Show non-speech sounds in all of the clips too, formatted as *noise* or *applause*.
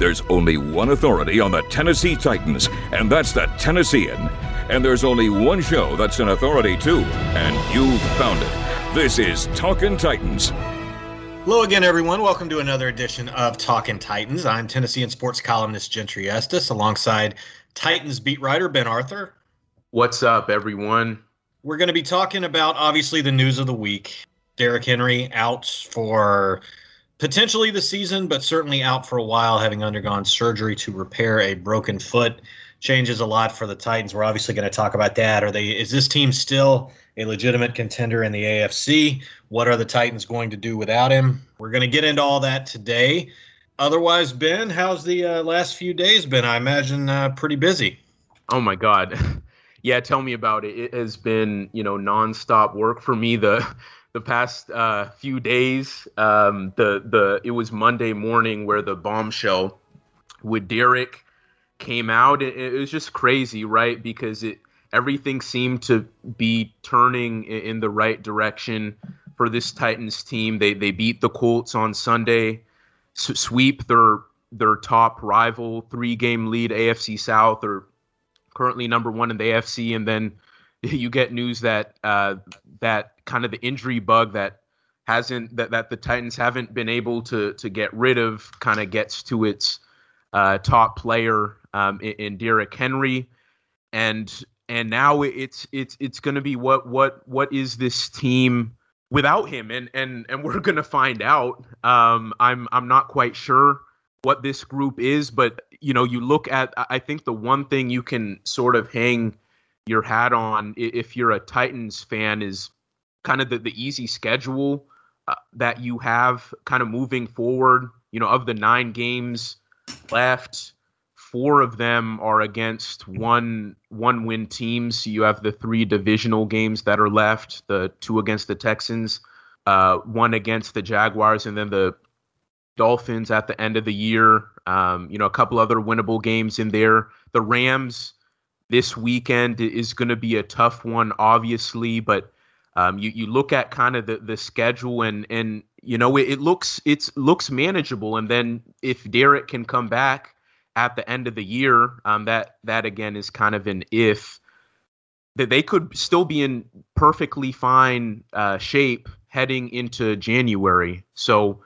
There's only one authority on the Tennessee Titans, and that's the Tennessean. And there's only one show that's an authority too, and you've found it. This is Talkin' Titans. Hello again, everyone. Welcome to another edition of Talkin' Titans. I'm Tennessean sports columnist Gentry Estes, alongside Titans beat writer Ben Arthur. What's up, everyone? We're going to be talking about obviously the news of the week. Derrick Henry out for potentially the season, but certainly out for a while, having undergone surgery to repair a broken foot. Changes a lot for the Titans. We're obviously going to talk about that. Are they? Is this team still a legitimate contender in the AFC? What are the Titans going to do without him? We're going to get into all that today. Otherwise, Ben, how's the uh, last few days been? I imagine uh, pretty busy. Oh my God. *laughs* yeah, tell me about it. It has been, you know, nonstop work for me. The the past uh, few days. Um, the the it was Monday morning where the bombshell with Derrick came out. It, it, was just crazy, right? Because it everything seemed to be turning in, in the right direction for this Titans team. They they beat the Colts on Sunday, sweep their their top rival, three game lead AFC South. They're currently number one in the AFC, and then *laughs* you get news that uh, that kind of the injury bug that hasn't that, that the Titans haven't been able to to get rid of kind of gets to its uh, top player um, in, in Derrick Henry, and and now it's it's it's going to be what what what is this team without him, and and and we're going to find out. Um, I'm I'm not quite sure what this group is, but you know, you look at I think the one thing you can sort of hang your hat on if you're a Titans fan is kind of the, the easy schedule uh, that you have kind of moving forward. You know, of the nine games left, four of them are against one one win teams. You have the three divisional games that are left, the two against the Texans, uh, one against the Jaguars, and then the Dolphins at the end of the year. Um, you know, a couple other winnable games in there. The Rams this weekend is going to be a tough one, obviously, but um, you you look at kind of the, the schedule and and you know it, it looks it's looks manageable. And then if Derrick can come back at the end of the year, um, that that again is kind of an if that they could still be in perfectly fine uh, shape heading into January. So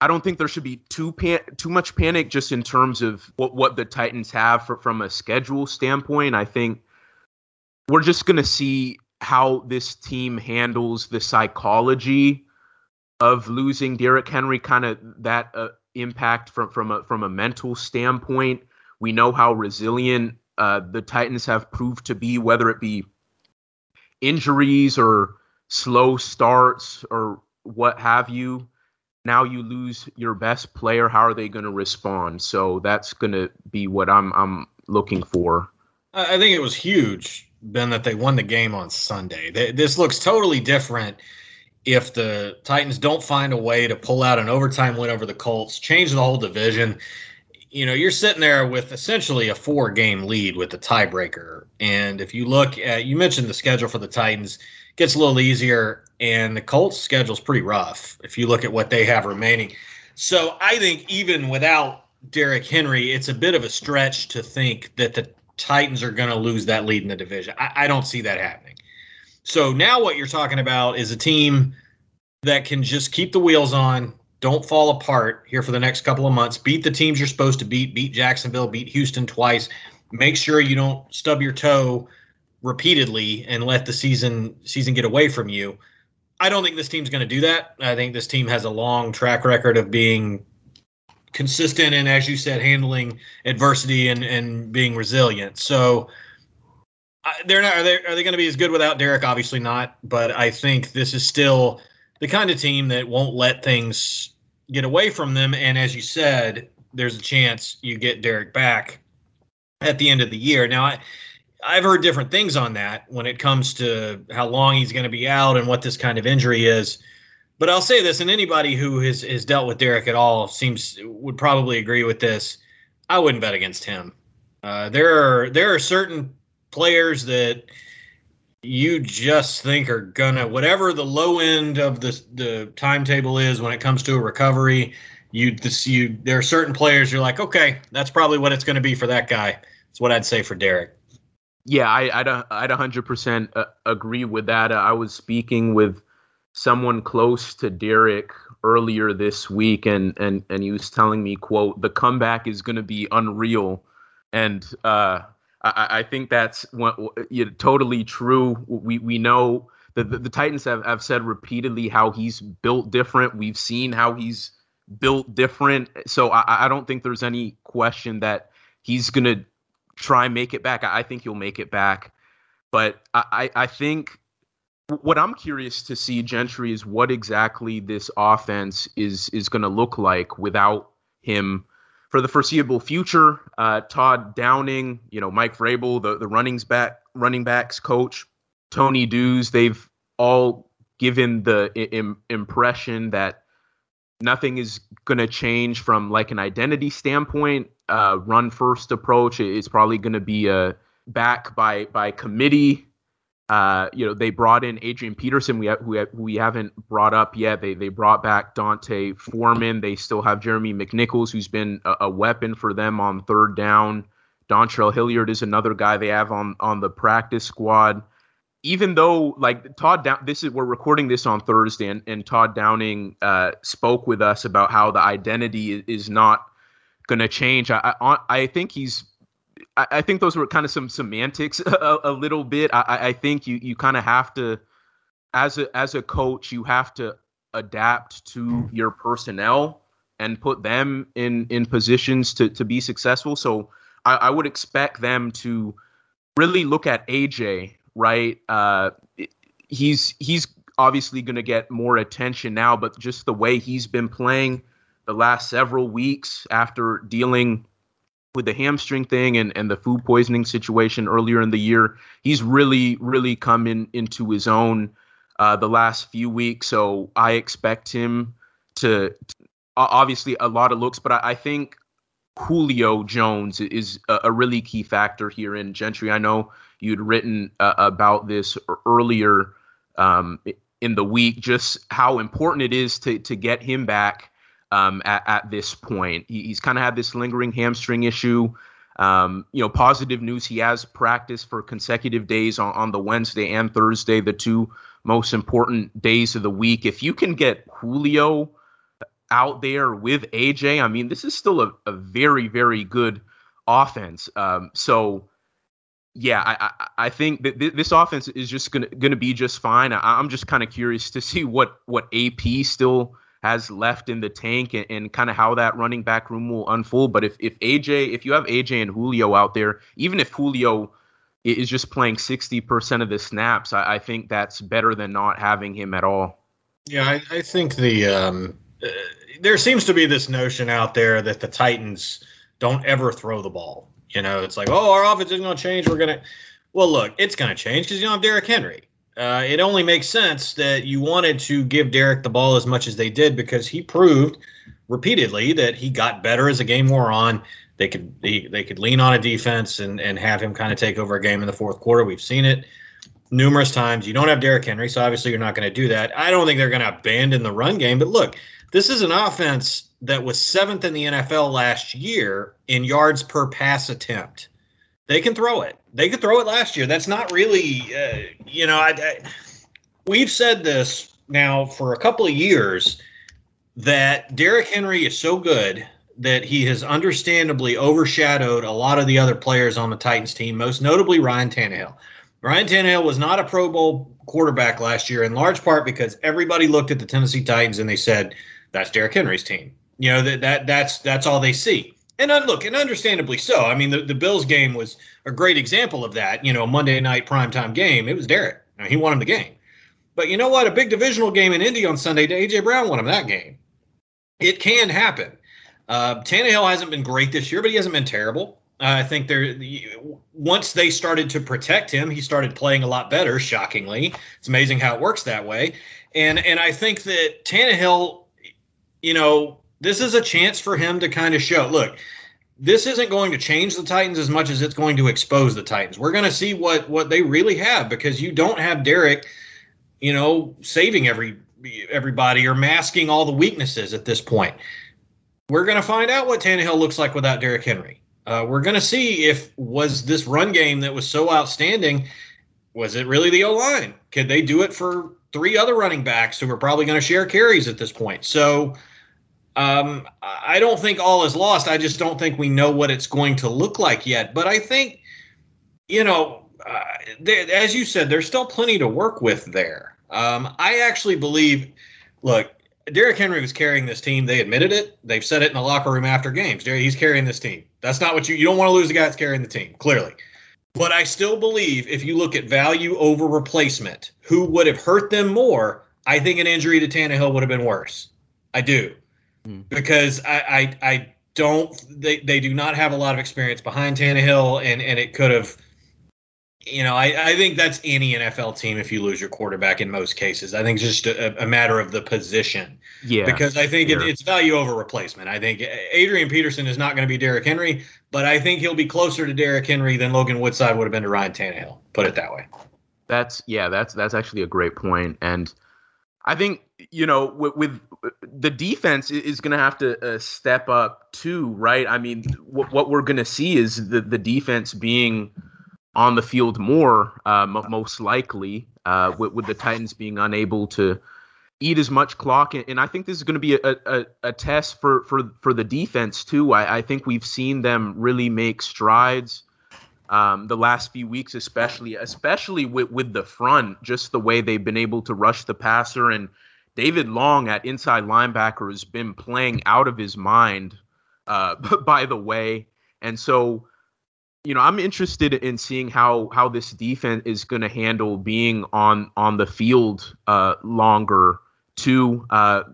I don't think there should be too pan- too much panic just in terms of what what the Titans have for, from a schedule standpoint. I think we're just going to see how this team handles the psychology of losing Derrick Henry, kind of that uh, impact from from a from a mental standpoint. We know how resilient uh, the Titans have proved to be, whether it be injuries or slow starts or what have you. Now you lose your best player how are they going to respond? So that's going to be what i'm i'm looking for. I think it was huge ben that they won the game on sunday. This looks totally different if the titans don't find a way to pull out an overtime win over the colts change the whole division. You know you're sitting there with essentially a four game lead with the tiebreaker. And if you look at you mentioned the schedule for the titans gets a little easier, and the Colts' schedule is pretty rough if you look at what they have remaining. So I think even without Derrick Henry, it's a bit of a stretch to think that the Titans are going to lose that lead in the division. I, I don't see that happening. So now what you're talking about is a team that can just keep the wheels on, don't fall apart here for the next couple of months, beat the teams you're supposed to beat, beat Jacksonville, beat Houston twice, make sure you don't stub your toe repeatedly and let the season season get away from you. I don't think this team's going to do that. I think this team has a long track record of being consistent and, as you said, handling adversity and, and being resilient. So they're not. Are they, are they going to be as good without Derrick? Obviously not. But I think this is still the kind of team that won't let things get away from them. And as you said, there's a chance you get Derrick back at the end of the year. Now, I I've heard different things on that when it comes to how long he's going to be out and what this kind of injury is. But I'll say this, and anybody who has, has dealt with Derrick at all seems would probably agree with this. I wouldn't bet against him. Uh, there are there are certain players that you just think are gonna whatever the low end of the the timetable is when it comes to a recovery, you this you there are certain players you're like, okay, that's probably what it's going to be for that guy. That's what I'd say for Derrick. Yeah, I, I'd I'd 100% uh, agree with that. I was speaking with someone close to Derrick earlier this week, and and and he was telling me, "quote The comeback is going to be unreal," and uh, I, I think that's what, you know, totally true. We we know that the, the Titans have, have said repeatedly how he's built different. We've seen how he's built different. So I, I don't think there's any question that he's gonna try and make it back. I, I think he'll make it back. But I, I think what I'm curious to see, Gentry, is what exactly this offense is is going to look like without him for the foreseeable future. Uh, Todd Downing, you know, Mike Vrabel, the the runnings back running backs coach, Tony Dews, they've all given the I- impression that nothing is going to change from like an identity standpoint. Uh, run first approach is probably going to be a back by by committee uh, you know, they brought in Adrian Peterson, we have, who, have, we haven't brought up yet. They they brought back D'Onta Foreman. They still have Jeremy McNichols, who's been a, a weapon for them on third down. Dontrell Hilliard is another guy they have on on the practice squad. Even though, like Todd, Down, this is we're recording this on Thursday, and, and Todd Downing uh, spoke with us about how the identity is, is not going to change. I, I I think he's I, I think those were kind of some semantics *laughs* a, a little bit. I, I think you you kind of have to, as a as a coach, you have to adapt to mm. your personnel and put them in in positions to to be successful. So I, I would expect them to really look at AJ. Right, uh, he's he's obviously going to get more attention now, but just the way he's been playing the last several weeks after dealing with the hamstring thing and, and the food poisoning situation earlier in the year, he's really, really come in, into his own uh, the last few weeks. So I expect him to, to obviously a lot of looks, but I, I think Julio Jones is a, a, really key factor here in Gentry. I know you'd written uh, about this earlier um, in the week, just how important it is to to get him back um, at, at, this point. He, he's kind of had this lingering hamstring issue. Um, you know, positive news, he has practiced for consecutive days on, on the Wednesday and Thursday, the two most important days of the week. If you can get Julio out there with AJ, I mean, this is still a, a very, very good offense. Um, so, yeah, I, I, I think that th- this offense is just gonna gonna be just fine. I, am just kind of curious to see what what AP still has left in the tank and, and kind of how that running back room will unfold. But if, if AJ, if you have AJ and Julio out there, even if Julio is just playing 60% of the snaps, I, I think that's better than not having him at all. Yeah, I, I think the um, uh, there seems to be this notion out there that the Titans don't ever throw the ball. You know, it's like, oh, our offense isn't going to change. We're going to. Well, look, it's going to change because you don't have Derrick Henry uh, it only makes sense that you wanted to give Derrick the ball as much as they did because he proved repeatedly that he got better as the game wore on. They could they, they could lean on a defense and and have him kind of take over a game in the fourth quarter. We've seen it numerous times. You don't have Derrick Henry, so obviously you're not going to do that. I don't think they're going to abandon the run game. But look, this is an offense that was seventh in the NFL last year in yards per pass attempt they can throw it. They could throw it last year. That's not really, uh, you know, I, I, we've said this now for a couple of years that Derrick Henry is so good that he has understandably overshadowed a lot of the other players on the Titans team, most notably Ryan Tannehill. Ryan Tannehill was not a Pro Bowl quarterback last year, in large part because everybody looked at the Tennessee Titans and they said, "That's Derrick Henry's team." You know that that that's that's all they see. And uh, look, and understandably so. I mean, the, the Bills game was a great example of that. You know, a Monday night primetime game. It was Derrick. I mean, he won him the game. But you know what? A big divisional game in Indy on Sunday, AJ Brown won him that game. It can happen. Uh, Tannehill hasn't been great this year, but he hasn't been terrible. Uh, I think there. Once they started to protect him, he started playing a lot better. Shockingly, it's amazing how it works that way. And and I think that Tannehill, you know, this is a chance for him to kind of show look this isn't going to change the titans as much as it's going to expose the titans we're going to see what what they really have because you don't have Derrick you know saving every everybody or masking all the weaknesses at this point we're going to find out what Tannehill looks like without Derrick Henry. Uh, we're going to see if was this run game that was so outstanding, was it really the O line? Could they do it for three other running backs who are probably going to share carries at this point? So um, I don't think all is lost. I just don't think we know what it's going to look like yet. But I think, you know, uh, there, as you said, there's still plenty to work with there. Um, I actually believe, look, Derrick Henry was carrying this team. They admitted it. They've said it in the locker room after games. He's carrying this team. That's not what you you don't want to lose the guy that's carrying the team, clearly. But I still believe if you look at value over replacement, who would have hurt them more? I think an injury to Tannehill would have been worse. I do. Mm. Because I, I I don't they, they do not have a lot of experience behind Tannehill and, and it could have you know, I, I think that's any NFL team if you lose your quarterback in most cases. I think it's just a, a matter of the position. Yeah. Because I think it, it's value over replacement. I think Adrian Peterson is not going to be Derrick Henry, but I think he'll be closer to Derrick Henry than Logan Woodside would have been to Ryan Tannehill. Put it that way. That's yeah, that's that's actually a great point, and I think you know with, with the defense is going to have to uh, step up too, right? I mean, what what we're going to see is the the defense being on the field more, uh, m- most likely, uh, with, with, the Titans being unable to eat as much clock. And I think this is going to be a, a, a, test for, for, for the defense, too. I, I think we've seen them really make strides um, the last few weeks, especially, especially with, with the front, just the way they've been able to rush the passer. And David Long at inside linebacker has been playing out of his mind, uh, *laughs* by the way. And so, you know, I'm interested in seeing how how this defense is going to handle being on on the field uh, longer. To uh,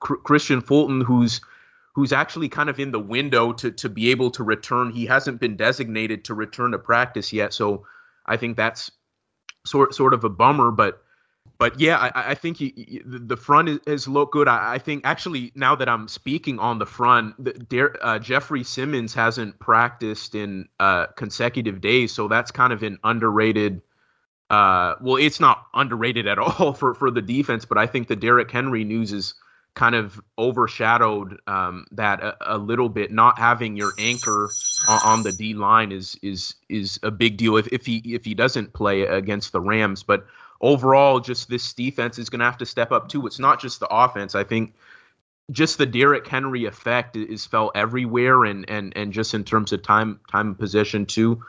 Kristian Fulton, who's who's actually kind of in the window to to be able to return. He hasn't been designated to return to practice yet, so I think that's sort sort of a bummer. But but yeah, I, I think he, he, the front is, has looked good. I, I, think actually now that I'm speaking on the front, the, uh, Jeffrey Simmons hasn't practiced in uh, consecutive days, so that's kind of an underrated. Uh, well, it's not underrated at *laughs* all for for the defense, but I think the Derrick Henry news is kind of overshadowed um, that a, a, little bit. Not having your anchor on, on, the D line is is is a big deal if, if he if he doesn't play against the Rams, but overall, just this defense is going to have to step up too. It's not just the offense. I think just the Derrick Henry effect is felt everywhere, and and and just in terms of time time and position too.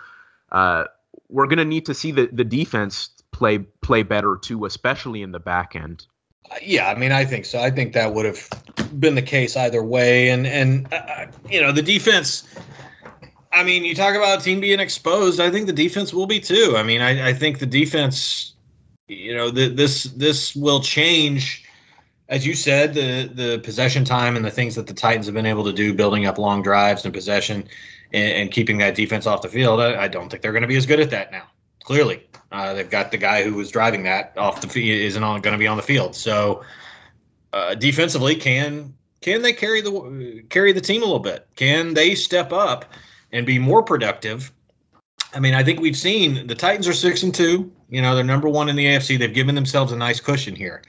Uh, we're going to need to see the the defense play play better too, especially in the back end. Yeah, I mean, I think so. I think that would have been the case either way, and and uh, you know the defense. I mean, you talk about a team being exposed. I think the defense will be too. I mean, I, I think the defense you know, the, this this will change, as you said, the the possession time and the things that the Titans have been able to do, building up long drives and possession, and, and keeping that defense off the field. I, I don't think they're going to be as good at that now. Clearly, uh, they've got the guy who was driving that off the field isn't going to be on the field. So, uh, defensively, can can they carry the carry the team a little bit? Can they step up and be more productive I mean, I think we've seen the Titans are six and two. You know, they're number one in the AFC. They've given themselves a nice cushion here.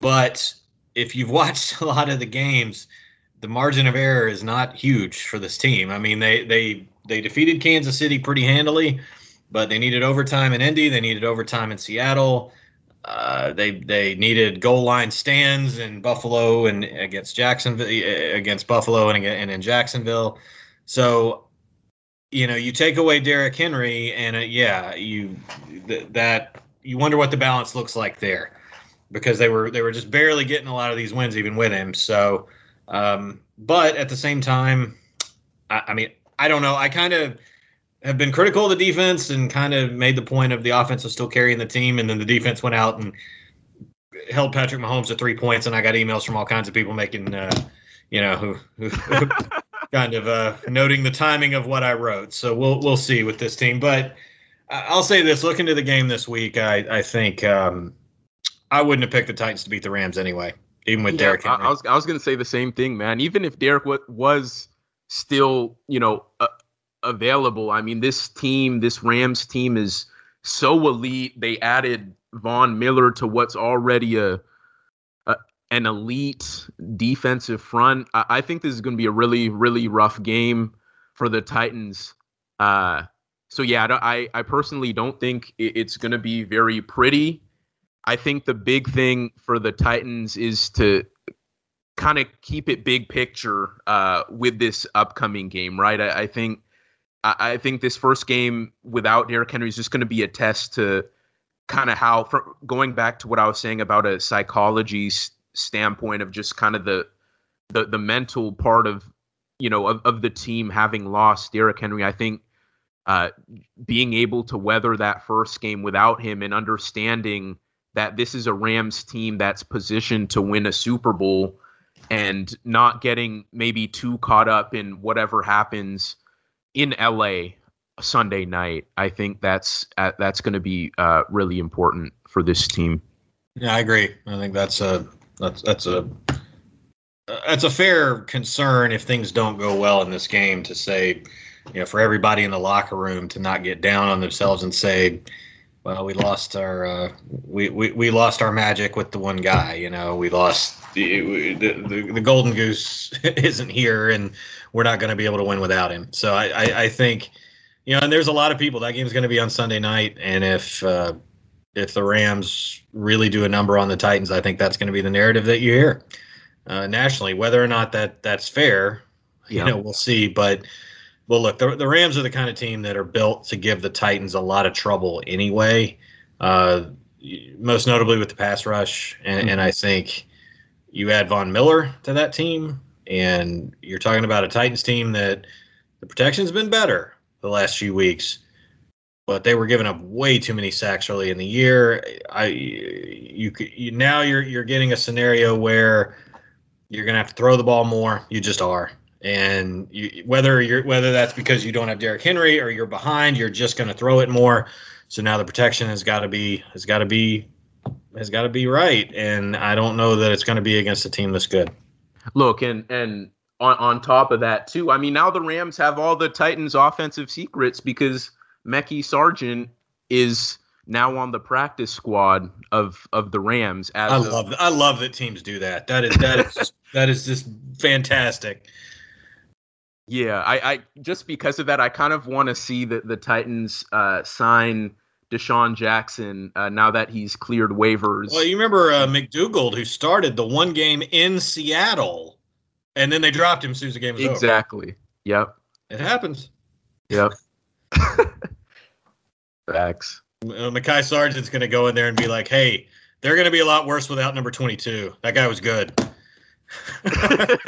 But if you've *laughs* watched a lot of the games, the margin of error is not huge for this team. I mean, they they they defeated Kansas City pretty handily, but they needed overtime in Indy. They needed overtime in Seattle. Uh, they they needed goal line stands in Buffalo and against Jacksonville against Buffalo and, and in Jacksonville. So you know, you take away Derrick Henry, and uh, yeah, you th- that you wonder what the balance looks like there, because they were they were just barely getting a lot of these wins even with him. So, um, but at the same time, I, I mean, I don't know. I kind of have been critical of the defense and kind of made the point of the offense was still carrying the team, and then the defense went out and held Patrick Mahomes to three points, and I got emails from all kinds of people making, uh, you know, who, who *laughs* kind of uh, noting the timing of what I wrote. So we'll we'll see with this team. But I'll say this: looking to the game this week, I I think um, I wouldn't have picked the Titans to beat the Rams anyway, even with yeah, Derrick. I, I, was I was going to say the same thing, man. Even if Derrick w- was still, you know, uh, available, I mean, this team, this Rams team, is so elite. They added Von Miller to what's already a an elite defensive front. I, I think this is going to be a really, really rough game for the Titans. Uh, so yeah, I, I personally don't think it's going to be very pretty. I think the big thing for the Titans is to kind of keep it big picture uh, with this upcoming game, right? I, I think I, think this first game without Derrick Henry is just going to be a test to kind of how, for, going back to what I was saying about a psychology standpoint of just kind of the the the mental part of you know of, of the team having lost Derrick Henry. I think uh, being able to weather that first game without him and understanding that this is a Rams team that's positioned to win a Super Bowl and not getting maybe too caught up in whatever happens in LA Sunday night. I think that's uh, that's going to be uh, really important for this team. Yeah, I agree. I think that's a that's that's a that's a fair concern if things don't go well in this game to say, you know, for everybody in the locker room to not get down on themselves and say, well, we lost our uh, we, we we lost our magic with the one guy. You know, we lost the the, the golden goose *laughs* isn't here, and we're not going to be able to win without him. So I, I, I think, you know, and there's a lot of people. That game's going to be on Sunday night, and if uh, if the Rams really do a number on the Titans, I think that's going to be the narrative that you hear uh, nationally. Whether or not that that's fair, yeah. you know, we'll see. But well, look, the, the Rams are the kind of team that are built to give the Titans a lot of trouble anyway. Uh, most notably with the pass rush, and, mm-hmm. and I think you add Von Miller to that team, and you're talking about a Titans team that the protection's been better the last few weeks but they were giving up way too many sacks early in the year. I you, you now you're you're getting a scenario where you're gonna have to throw the ball more. You just are, and you, whether you're whether that's because you don't have Derrick Henry or you're behind, you're just gonna throw it more. So now the protection has got to be has got to be has got to be right, and I don't know that it's going to be against a team that's good. Look, and and on on top of that too, I mean now the Rams have all the Titans' offensive secrets because Mekhi Sargent is now on the practice squad of of the Rams. I love I love that teams do that. That is that is just, that is just fantastic. Yeah, I, I just because of that, I kind of want to see the the Titans uh, sign DeSean Jackson uh, now that he's cleared waivers. Well, you remember uh, McDougald who started the one game in Seattle, and then they dropped him as soon as the game was exactly. over. Exactly. Yep. It happens. Yep. *laughs* Facts. Uh, Mekhi Sargent's going to go in there and be like, "Hey, they're going to be a lot worse without number 22. That guy was good. I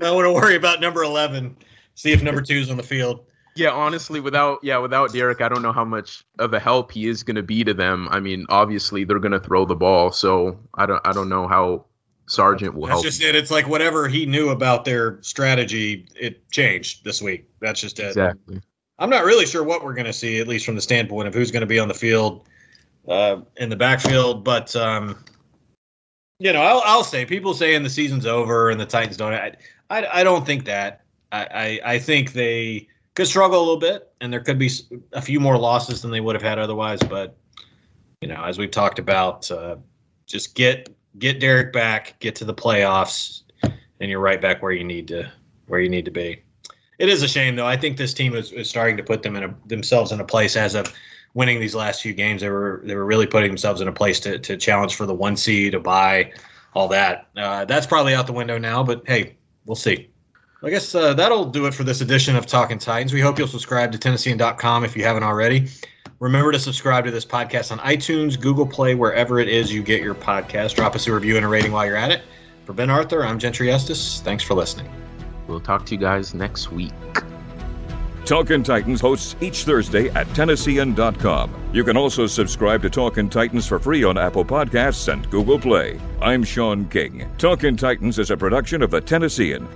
want to worry about number 11. See if number two is on the field." Yeah, honestly, without yeah, without Derrick, I don't know how much of a help he is going to be to them. I mean, obviously they're going to throw the ball, so I don't I don't know how Sargent will That's help. just it. It's like whatever he knew about their strategy, it changed this week. That's just it. Exactly. I'm not really sure what we're going to see, at least from the standpoint of who's going to be on the field uh, in the backfield. But um, you know, I'll, I'll, say people saying the season's over and the Titans don't. I, I, I don't think that. I, I, think they could struggle a little bit, and there could be a few more losses than they would have had otherwise. But you know, as we've talked about, uh, just get get Derrick back, get to the playoffs, and you're right back where you need to where you need to be. It is a shame, though. I think this team is, is starting to put them in a, themselves in a place as of winning these last few games. They were they were really putting themselves in a place to, to challenge for the one seed, to buy, all that. Uh, that's probably out the window now, but hey, we'll see. I guess uh, that'll do it for this edition of Talking Titans. We hope you'll subscribe to Tennessean.com if you haven't already. Remember to subscribe to this podcast on iTunes, Google Play, wherever it is you get your podcast. Drop us a review and a rating while you're at it. For Ben Arthur, I'm Gentry Estes. Thanks for listening. We'll talk to you guys next week. Talkin' Titans hosts each Thursday at Tennessean.com. You can also subscribe to Talkin' Titans for free on Apple Podcasts and Google Play. I'm Sean King. Talkin' Titans is a production of the Tennessean.